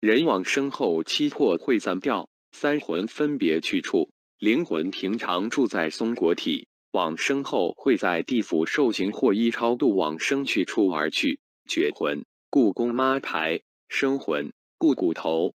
人往生后，七魄会散掉，三魂分别去处，灵魂平常住在松果体。往生后会在地府受刑或一超度往生去处而去，绝魂故宫妈牌生魂故骨头